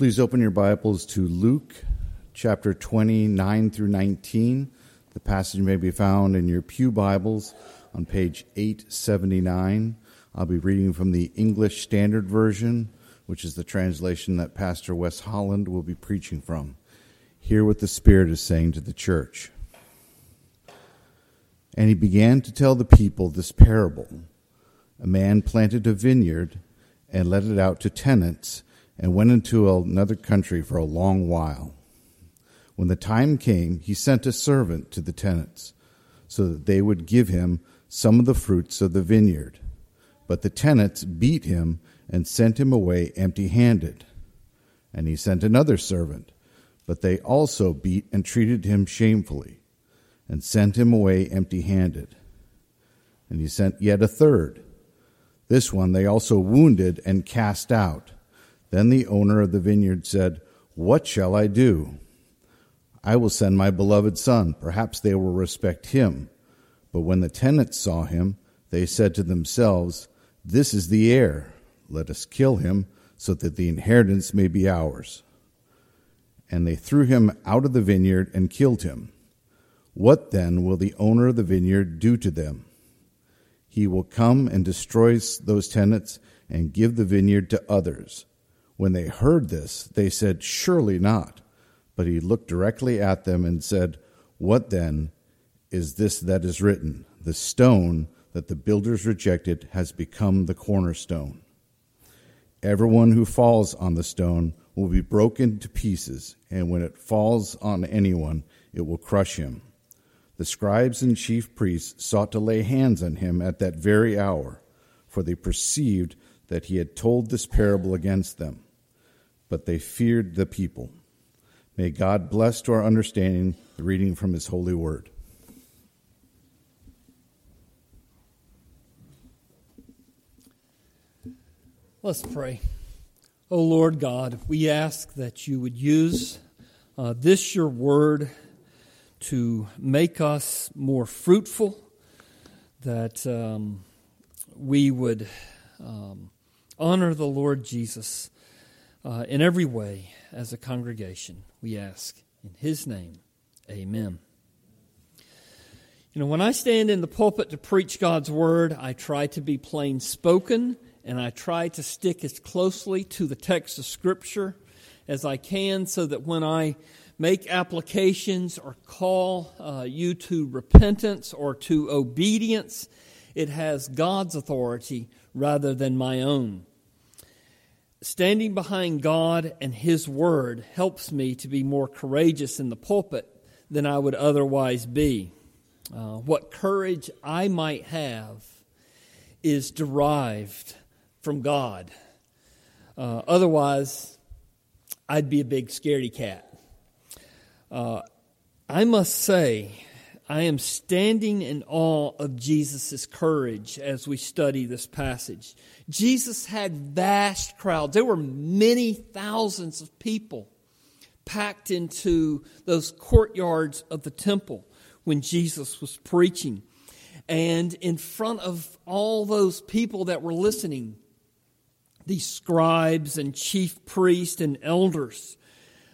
Please open your Bibles to Luke chapter 29 through 19. The passage may be found in your Pew Bibles on page 879. I'll be reading from the English Standard Version, which is the translation that Pastor Wes Holland will be preaching from. Hear what the Spirit is saying to the church. And he began to tell the people this parable A man planted a vineyard and let it out to tenants and went into another country for a long while. When the time came, he sent a servant to the tenants so that they would give him some of the fruits of the vineyard. But the tenants beat him and sent him away empty handed. And he sent another servant, but they also beat and treated him shamefully, and sent him away empty handed. And he sent yet a third. This one they also wounded and cast out. Then the owner of the vineyard said, What shall I do? I will send my beloved son. Perhaps they will respect him. But when the tenants saw him, they said to themselves, This is the heir. Let us kill him, so that the inheritance may be ours. And they threw him out of the vineyard and killed him. What then will the owner of the vineyard do to them? He will come and destroy those tenants and give the vineyard to others. When they heard this, they said, Surely not. But he looked directly at them and said, What then is this that is written? The stone that the builders rejected has become the cornerstone. Everyone who falls on the stone will be broken to pieces, and when it falls on anyone, it will crush him. The scribes and chief priests sought to lay hands on him at that very hour, for they perceived that he had told this parable against them but they feared the people. May God bless to our understanding the reading from his holy word. Let's pray. Oh Lord God, we ask that you would use uh, this your word to make us more fruitful, that um, we would um, honor the Lord Jesus uh, in every way as a congregation, we ask in His name. Amen. You know, when I stand in the pulpit to preach God's word, I try to be plain spoken and I try to stick as closely to the text of Scripture as I can so that when I make applications or call uh, you to repentance or to obedience, it has God's authority rather than my own standing behind God and His Word helps me to be more courageous in the pulpit than I would otherwise be. Uh, what courage I might have is derived from God. Uh, otherwise, I'd be a big scaredy cat. Uh, I must say, I am standing in awe of Jesus' courage as we study this passage. Jesus had vast crowds. There were many thousands of people packed into those courtyards of the temple when Jesus was preaching. And in front of all those people that were listening, these scribes and chief priests and elders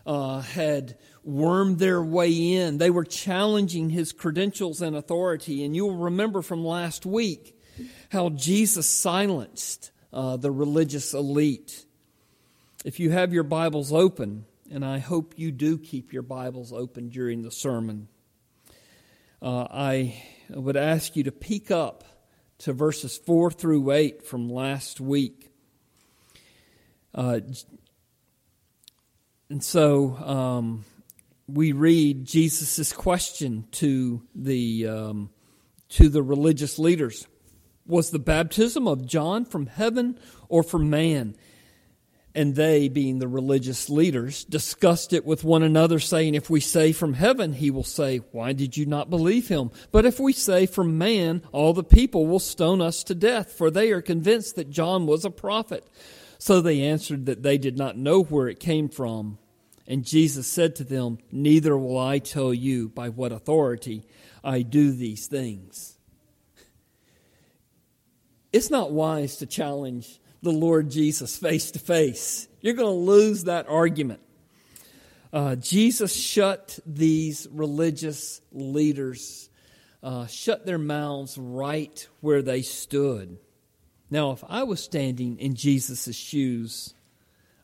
uh, had wormed their way in. They were challenging his credentials and authority. And you'll remember from last week how Jesus silenced uh, the religious elite. If you have your Bibles open, and I hope you do keep your Bibles open during the sermon, uh, I would ask you to peek up to verses 4 through 8 from last week. Uh, and so um, we read Jesus' question to the, um, to the religious leaders Was the baptism of John from heaven or from man? And they, being the religious leaders, discussed it with one another, saying, If we say from heaven, he will say, Why did you not believe him? But if we say from man, all the people will stone us to death, for they are convinced that John was a prophet. So they answered that they did not know where it came from. And Jesus said to them, Neither will I tell you by what authority I do these things. It's not wise to challenge the Lord Jesus face to face. You're going to lose that argument. Uh, Jesus shut these religious leaders, uh, shut their mouths right where they stood. Now, if I was standing in Jesus' shoes,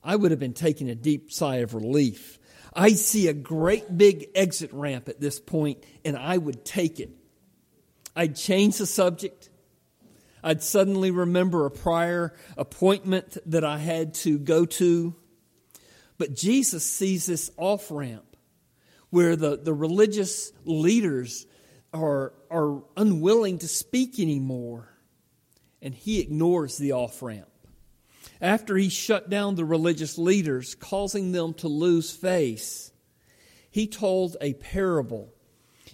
I would have been taking a deep sigh of relief. I see a great big exit ramp at this point, and I would take it. I'd change the subject. I'd suddenly remember a prior appointment that I had to go to. But Jesus sees this off ramp where the, the religious leaders are, are unwilling to speak anymore, and he ignores the off ramp. After he shut down the religious leaders, causing them to lose face, he told a parable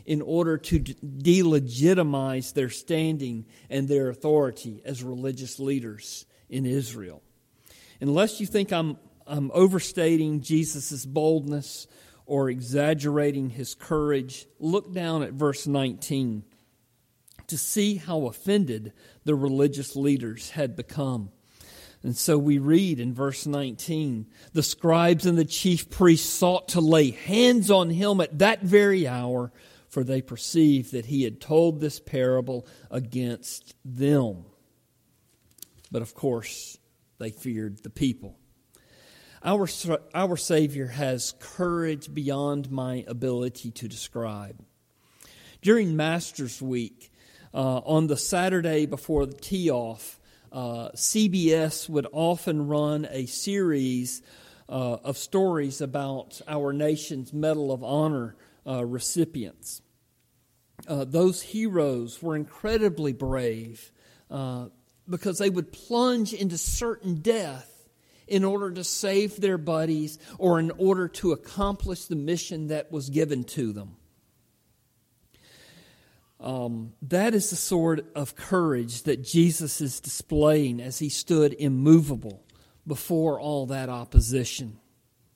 in order to delegitimize their standing and their authority as religious leaders in Israel. Unless you think I'm, I'm overstating Jesus' boldness or exaggerating his courage, look down at verse 19 to see how offended the religious leaders had become. And so we read in verse 19 the scribes and the chief priests sought to lay hands on him at that very hour, for they perceived that he had told this parable against them. But of course, they feared the people. Our, our Savior has courage beyond my ability to describe. During Master's Week, uh, on the Saturday before the tee off, uh, CBS would often run a series uh, of stories about our nation's Medal of Honor uh, recipients. Uh, those heroes were incredibly brave uh, because they would plunge into certain death in order to save their buddies or in order to accomplish the mission that was given to them. Um, that is the sort of courage that Jesus is displaying as he stood immovable before all that opposition.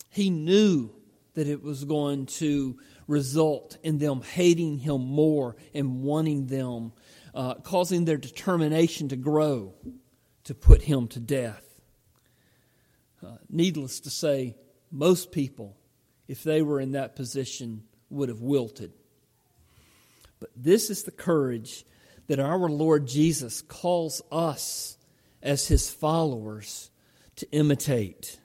He knew that it was going to result in them hating him more and wanting them, uh, causing their determination to grow to put him to death. Uh, needless to say, most people, if they were in that position, would have wilted. But this is the courage that our Lord Jesus calls us as his followers to imitate.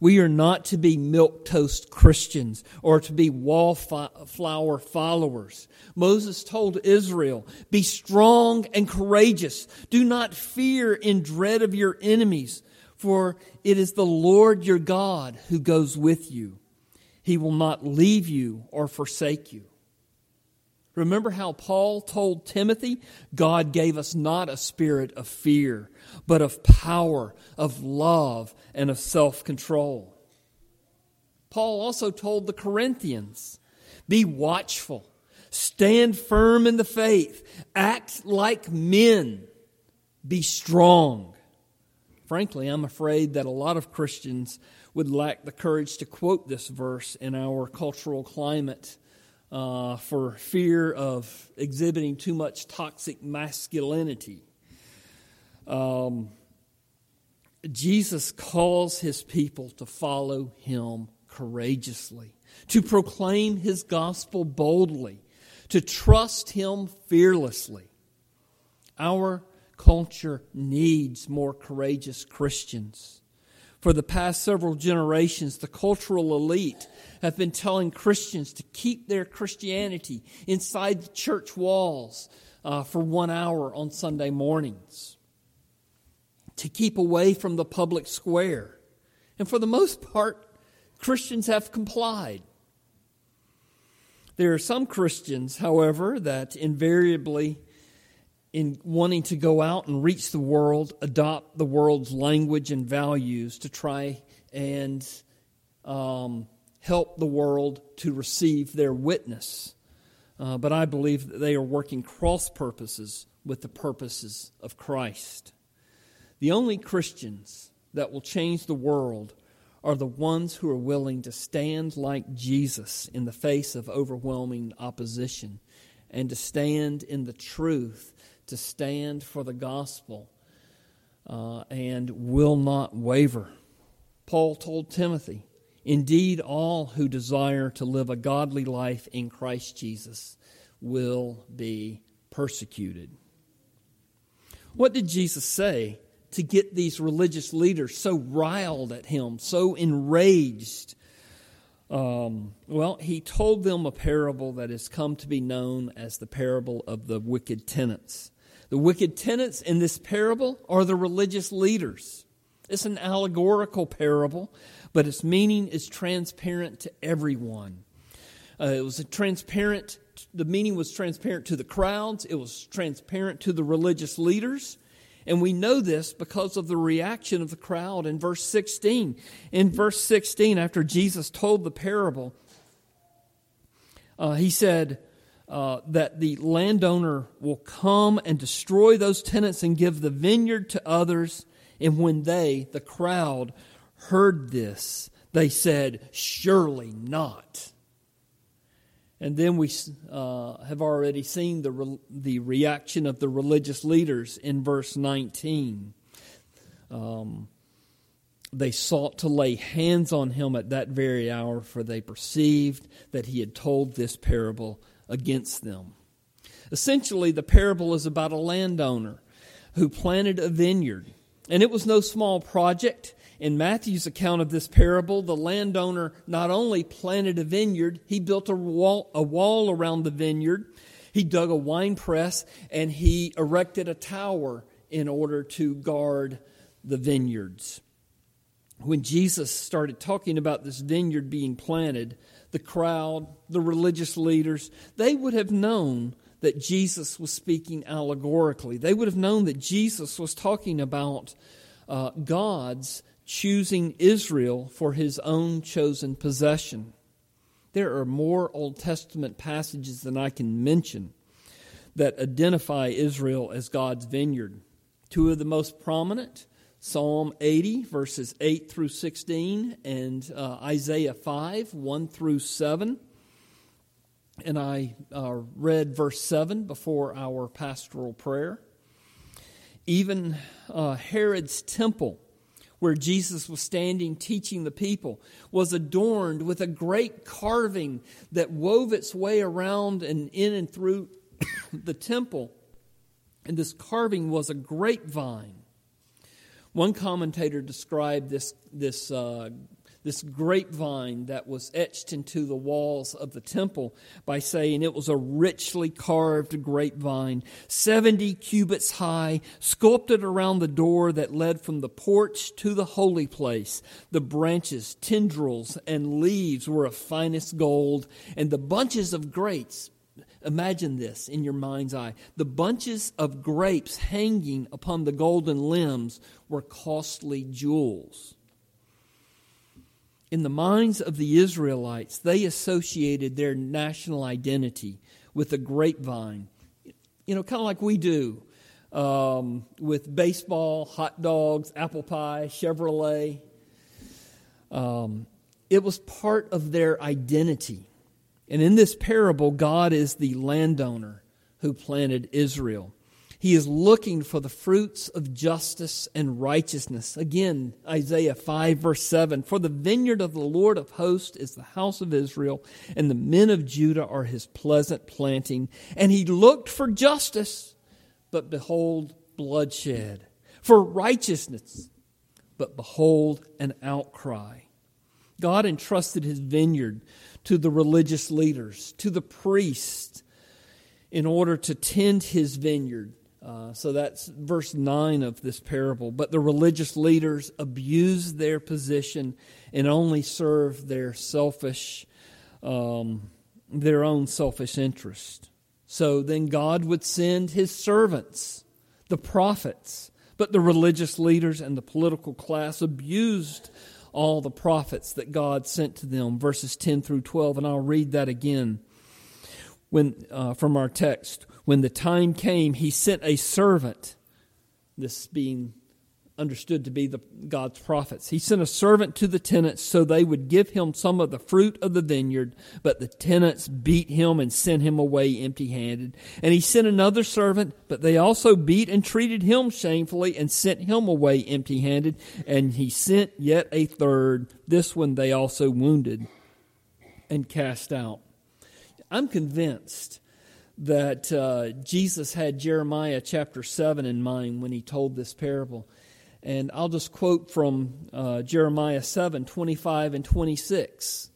We are not to be milk toast Christians or to be wallflower followers. Moses told Israel, Be strong and courageous. Do not fear in dread of your enemies, for it is the Lord your God who goes with you. He will not leave you or forsake you. Remember how Paul told Timothy, God gave us not a spirit of fear, but of power, of love, and of self control. Paul also told the Corinthians, be watchful, stand firm in the faith, act like men, be strong. Frankly, I'm afraid that a lot of Christians would lack the courage to quote this verse in our cultural climate uh, for fear of exhibiting too much toxic masculinity. Um, Jesus calls his people to follow him courageously, to proclaim his gospel boldly, to trust him fearlessly. Our culture needs more courageous Christians. For the past several generations, the cultural elite have been telling Christians to keep their Christianity inside the church walls uh, for one hour on Sunday mornings, to keep away from the public square. And for the most part, Christians have complied. There are some Christians, however, that invariably, in wanting to go out and reach the world, adopt the world's language and values to try and um, help the world to receive their witness. Uh, but I believe that they are working cross purposes with the purposes of Christ. The only Christians that will change the world are the ones who are willing to stand like Jesus in the face of overwhelming opposition and to stand in the truth, to stand for the gospel uh, and will not waver. Paul told Timothy, Indeed, all who desire to live a godly life in Christ Jesus will be persecuted. What did Jesus say to get these religious leaders so riled at him, so enraged? Um, well, he told them a parable that has come to be known as the parable of the wicked tenants. The wicked tenants in this parable are the religious leaders. It's an allegorical parable, but its meaning is transparent to everyone. Uh, it was transparent, the meaning was transparent to the crowds, it was transparent to the religious leaders. And we know this because of the reaction of the crowd in verse 16. In verse 16, after Jesus told the parable, uh, he said, uh, that the landowner will come and destroy those tenants and give the vineyard to others. And when they, the crowd, heard this, they said, Surely not. And then we uh, have already seen the, re- the reaction of the religious leaders in verse 19. Um, they sought to lay hands on him at that very hour, for they perceived that he had told this parable against them. Essentially, the parable is about a landowner who planted a vineyard. And it was no small project. In Matthew's account of this parable, the landowner not only planted a vineyard, he built a wall, a wall around the vineyard, he dug a wine press, and he erected a tower in order to guard the vineyards. When Jesus started talking about this vineyard being planted, the crowd, the religious leaders, they would have known that Jesus was speaking allegorically. They would have known that Jesus was talking about uh, God's choosing Israel for his own chosen possession. There are more Old Testament passages than I can mention that identify Israel as God's vineyard. Two of the most prominent Psalm 80, verses 8 through 16, and uh, Isaiah 5, 1 through 7. And I uh, read verse 7 before our pastoral prayer. Even uh, Herod's temple, where Jesus was standing teaching the people, was adorned with a great carving that wove its way around and in and through the temple. And this carving was a grapevine one commentator described this, this, uh, this grapevine that was etched into the walls of the temple by saying it was a richly carved grapevine, 70 cubits high, sculpted around the door that led from the porch to the holy place. The branches, tendrils, and leaves were of finest gold, and the bunches of grapes Imagine this in your mind's eye. The bunches of grapes hanging upon the golden limbs were costly jewels. In the minds of the Israelites, they associated their national identity with the grapevine. You know, kind of like we do um, with baseball, hot dogs, apple pie, Chevrolet. Um, it was part of their identity. And in this parable, God is the landowner who planted Israel. He is looking for the fruits of justice and righteousness. Again, Isaiah 5, verse 7 For the vineyard of the Lord of hosts is the house of Israel, and the men of Judah are his pleasant planting. And he looked for justice, but behold, bloodshed. For righteousness, but behold, an outcry. God entrusted his vineyard to the religious leaders, to the priest, in order to tend his vineyard. Uh, so that's verse 9 of this parable. But the religious leaders abused their position and only served their selfish, um, their own selfish interest. So then God would send his servants, the prophets. But the religious leaders and the political class abused all the prophets that God sent to them, verses 10 through 12. And I'll read that again when, uh, from our text. When the time came, he sent a servant, this being understood to be the God's prophets. He sent a servant to the tenants so they would give him some of the fruit of the vineyard, but the tenants beat him and sent him away empty-handed. And he sent another servant, but they also beat and treated him shamefully and sent him away empty-handed. And he sent yet a third. This one they also wounded and cast out. I'm convinced that uh, Jesus had Jeremiah chapter 7 in mind when he told this parable. And I'll just quote from uh, Jeremiah 7 25 and 26,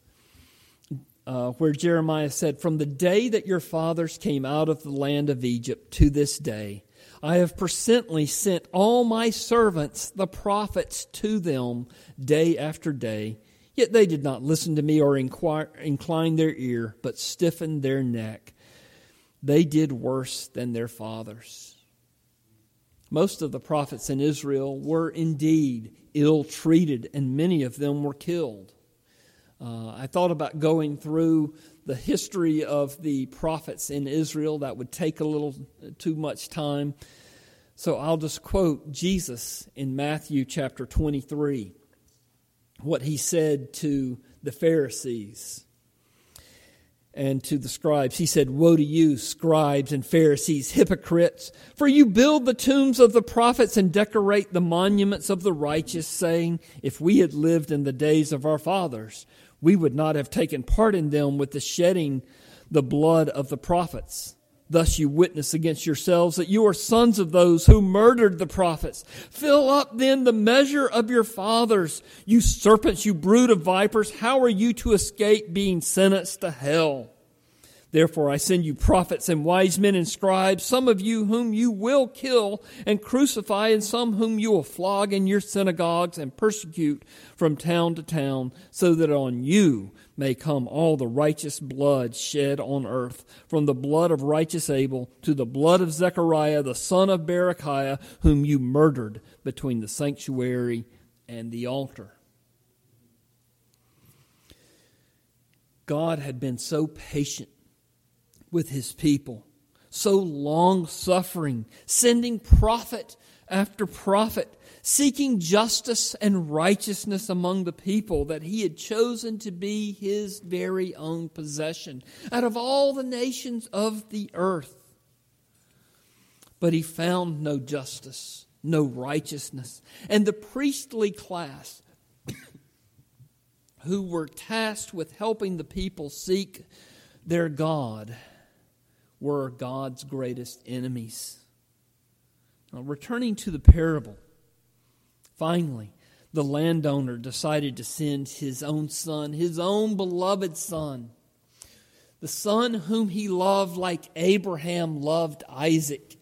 uh, where Jeremiah said, From the day that your fathers came out of the land of Egypt to this day, I have presently sent all my servants, the prophets, to them day after day. Yet they did not listen to me or inquire, incline their ear, but stiffened their neck. They did worse than their fathers. Most of the prophets in Israel were indeed ill treated, and many of them were killed. Uh, I thought about going through the history of the prophets in Israel. That would take a little too much time. So I'll just quote Jesus in Matthew chapter 23, what he said to the Pharisees and to the scribes. He said, Woe to you, scribes and Pharisees, hypocrites, for you build the tombs of the prophets and decorate the monuments of the righteous, saying, If we had lived in the days of our fathers, we would not have taken part in them with the shedding the blood of the prophets. Thus you witness against yourselves that you are sons of those who murdered the prophets. Fill up then the measure of your fathers. You serpents, you brood of vipers, how are you to escape being sentenced to hell? Therefore I send you prophets and wise men and scribes, some of you whom you will kill and crucify, and some whom you will flog in your synagogues and persecute from town to town, so that on you may come all the righteous blood shed on earth, from the blood of righteous Abel to the blood of Zechariah, the son of Berechiah, whom you murdered between the sanctuary and the altar. God had been so patient with his people, so long suffering, sending prophet after prophet, seeking justice and righteousness among the people that he had chosen to be his very own possession out of all the nations of the earth. But he found no justice, no righteousness. And the priestly class, who were tasked with helping the people seek their God, were God's greatest enemies. Now, returning to the parable, finally, the landowner decided to send his own son, his own beloved son, the son whom he loved like Abraham loved Isaac.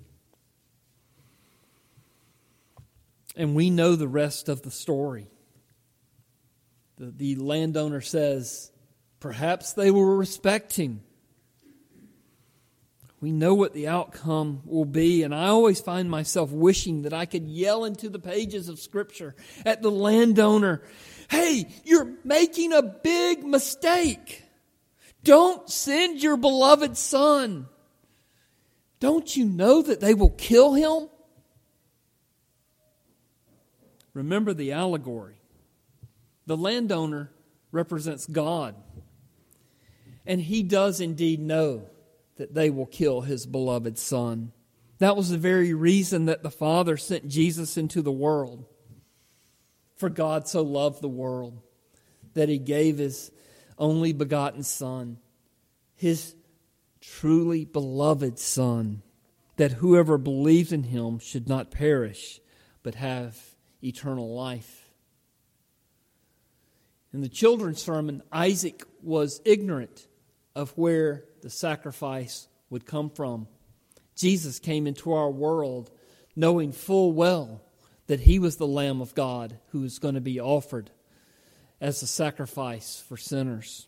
And we know the rest of the story. The, the landowner says, Perhaps they will respect him. We know what the outcome will be, and I always find myself wishing that I could yell into the pages of Scripture at the landowner, Hey, you're making a big mistake. Don't send your beloved son. Don't you know that they will kill him? Remember the allegory. The landowner represents God, and he does indeed know that they will kill his beloved son. That was the very reason that the Father sent Jesus into the world. For God so loved the world that he gave his only begotten Son, his truly beloved Son, that whoever believes in him should not perish, but have eternal life. In the children's sermon, Isaac was ignorant of where the sacrifice would come from. Jesus came into our world knowing full well that he was the Lamb of God who was going to be offered as a sacrifice for sinners.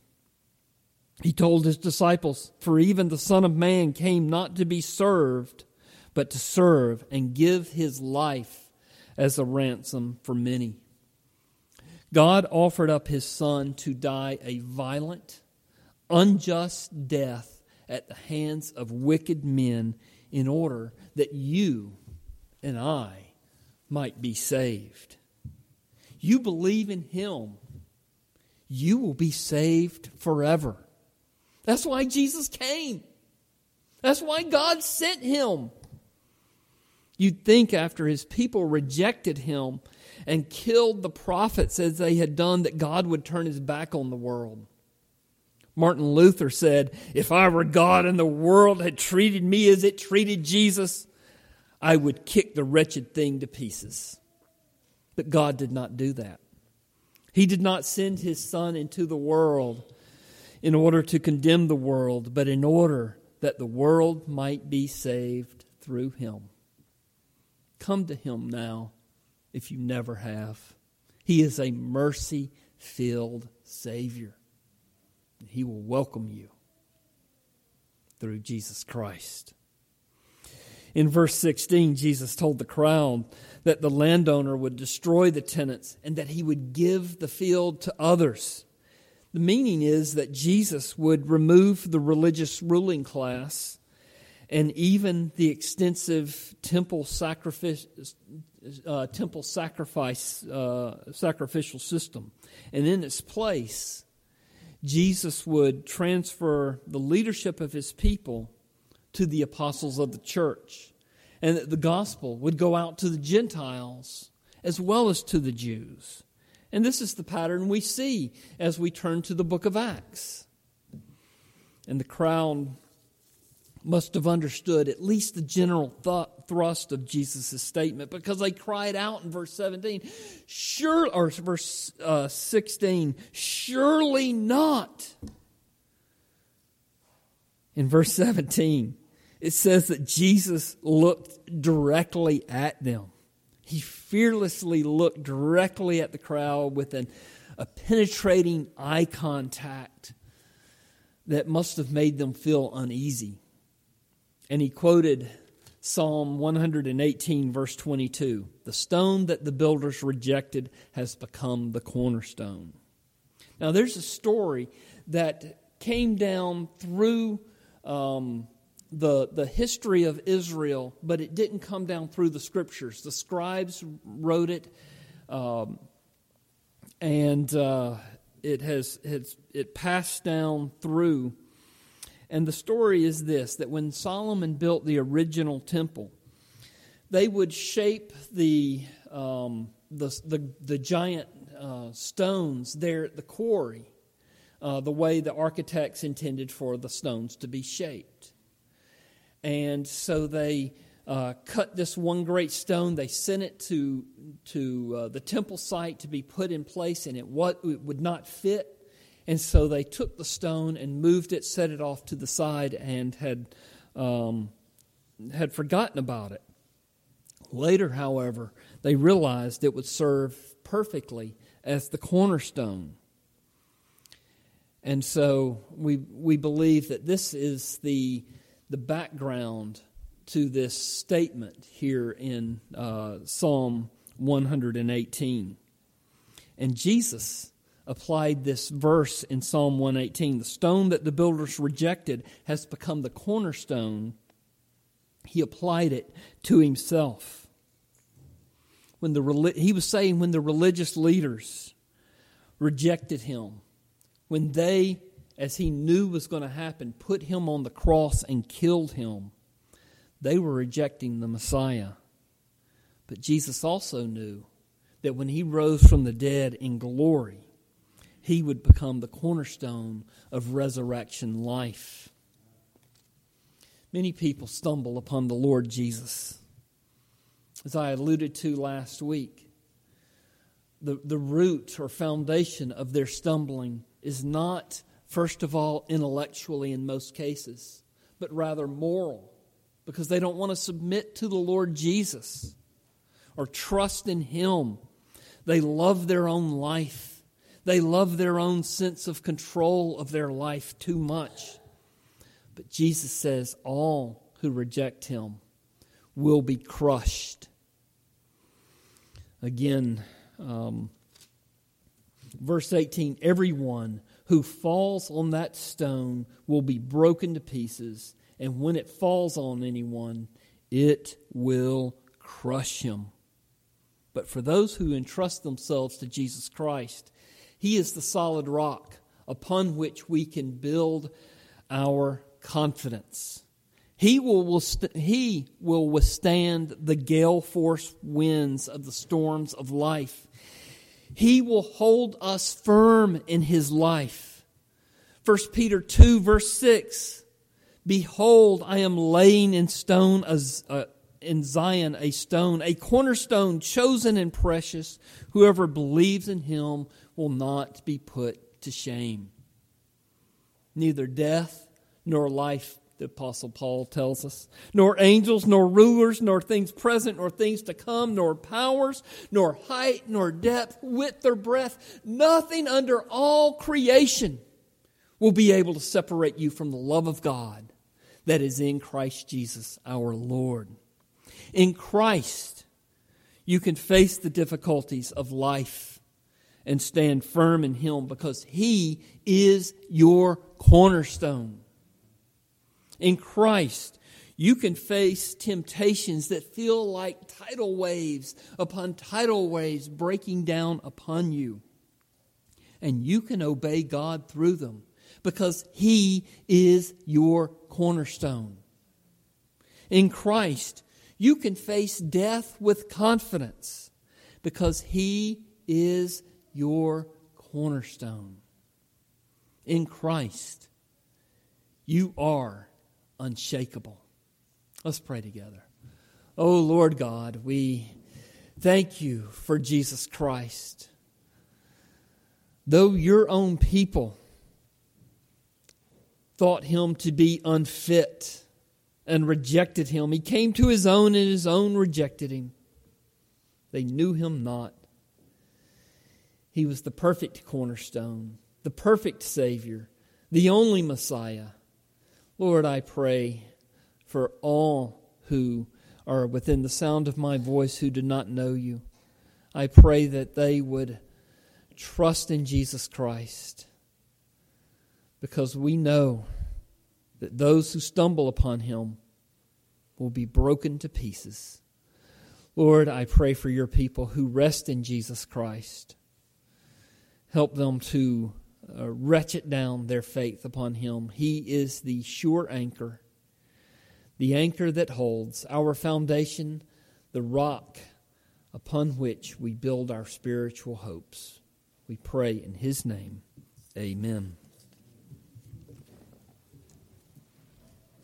He told his disciples, For even the Son of Man came not to be served, but to serve and give his life as a ransom for many. God offered up his Son to die a violent, unjust death at the hands of wicked men in order that you and I might be saved. You believe in him, you will be saved forever. That's why Jesus came. That's why God sent him. You'd think after his people rejected him and killed the prophets as they had done that God would turn his back on the world. Martin Luther said, If I were God and the world had treated me as it treated Jesus, I would kick the wretched thing to pieces. But God did not do that. He did not send his Son into the world in order to condemn the world, but in order that the world might be saved through him. Come to him now if you never have. He is a mercy filled Savior. He will welcome you through Jesus Christ. In verse 16, Jesus told the crowd that the landowner would destroy the tenants and that he would give the field to others. The meaning is that Jesus would remove the religious ruling class and even the extensive temple sacrifice, uh, temple sacrifice uh, sacrificial system, and in its place, Jesus would transfer the leadership of his people to the apostles of the church, and that the gospel would go out to the Gentiles as well as to the Jews. And this is the pattern we see as we turn to the book of Acts. And the crowd must have understood at least the general th- thrust of Jesus' statement because they cried out in verse 17, sure, or verse uh, 16, surely not. In verse 17, it says that Jesus looked directly at them. He fearlessly looked directly at the crowd with an, a penetrating eye contact that must have made them feel uneasy. And he quoted Psalm 118, verse 22 The stone that the builders rejected has become the cornerstone. Now, there's a story that came down through um, the, the history of Israel, but it didn't come down through the scriptures. The scribes wrote it, um, and uh, it has, has it passed down through and the story is this that when Solomon built the original temple, they would shape the, um, the, the, the, giant uh, stones there at the quarry uh, the way the architects intended for the stones to be shaped. And so they uh, cut this one great stone. They sent it to, to uh, the temple site to be put in place, and it, what, it would not fit and so they took the stone and moved it, set it off to the side, and had, um, had forgotten about it. Later, however, they realized it would serve perfectly as the cornerstone. And so we, we believe that this is the, the background to this statement here in uh, Psalm 118. And Jesus applied this verse in Psalm 118 the stone that the builders rejected has become the cornerstone. He applied it to himself. When the, he was saying when the religious leaders rejected him, when they, as he knew was going to happen, put him on the cross and killed him, they were rejecting the Messiah. But Jesus also knew that when he rose from the dead in glory, he would become the cornerstone of resurrection life. Many people stumble upon the Lord Jesus. As I alluded to last week, the, the root or foundation of their stumbling is not, first of all, intellectually in most cases, but rather moral, because they don't want to submit to the Lord Jesus or trust in Him. They love their own life they love their own sense of control of their life too much. But Jesus says all who reject him will be crushed. Again, um, verse 18 everyone who falls on that stone will be broken to pieces, and when it falls on anyone, it will crush him. But for those who entrust themselves to Jesus Christ, He is the solid rock upon which we can build our confidence. He will, he will withstand the gale force winds of the storms of life. He will hold us firm in his life. 1 Peter 2, verse 6 Behold, I am laying in stone as, uh, in Zion a stone, a cornerstone chosen and precious. Whoever believes in him will not be put to shame. Neither death nor life, the Apostle Paul tells us, nor angels, nor rulers, nor things present, nor things to come, nor powers, nor height, nor depth, width, or breadth, nothing under all creation will be able to separate you from the love of God that is in Christ Jesus our Lord. In Christ, you can face the difficulties of life and stand firm in Him because He is your cornerstone. In Christ, you can face temptations that feel like tidal waves upon tidal waves breaking down upon you. And you can obey God through them because He is your cornerstone. In Christ, you can face death with confidence because He is your cornerstone. In Christ, you are unshakable. Let's pray together. Oh, Lord God, we thank you for Jesus Christ. Though your own people thought him to be unfit, and rejected him. He came to his own, and his own rejected him. They knew him not. He was the perfect cornerstone, the perfect Savior, the only Messiah. Lord, I pray for all who are within the sound of my voice who do not know you. I pray that they would trust in Jesus Christ because we know that those who stumble upon him will be broken to pieces. Lord, I pray for your people who rest in Jesus Christ. Help them to uh, ratchet down their faith upon him. He is the sure anchor, the anchor that holds our foundation, the rock upon which we build our spiritual hopes. We pray in his name. Amen.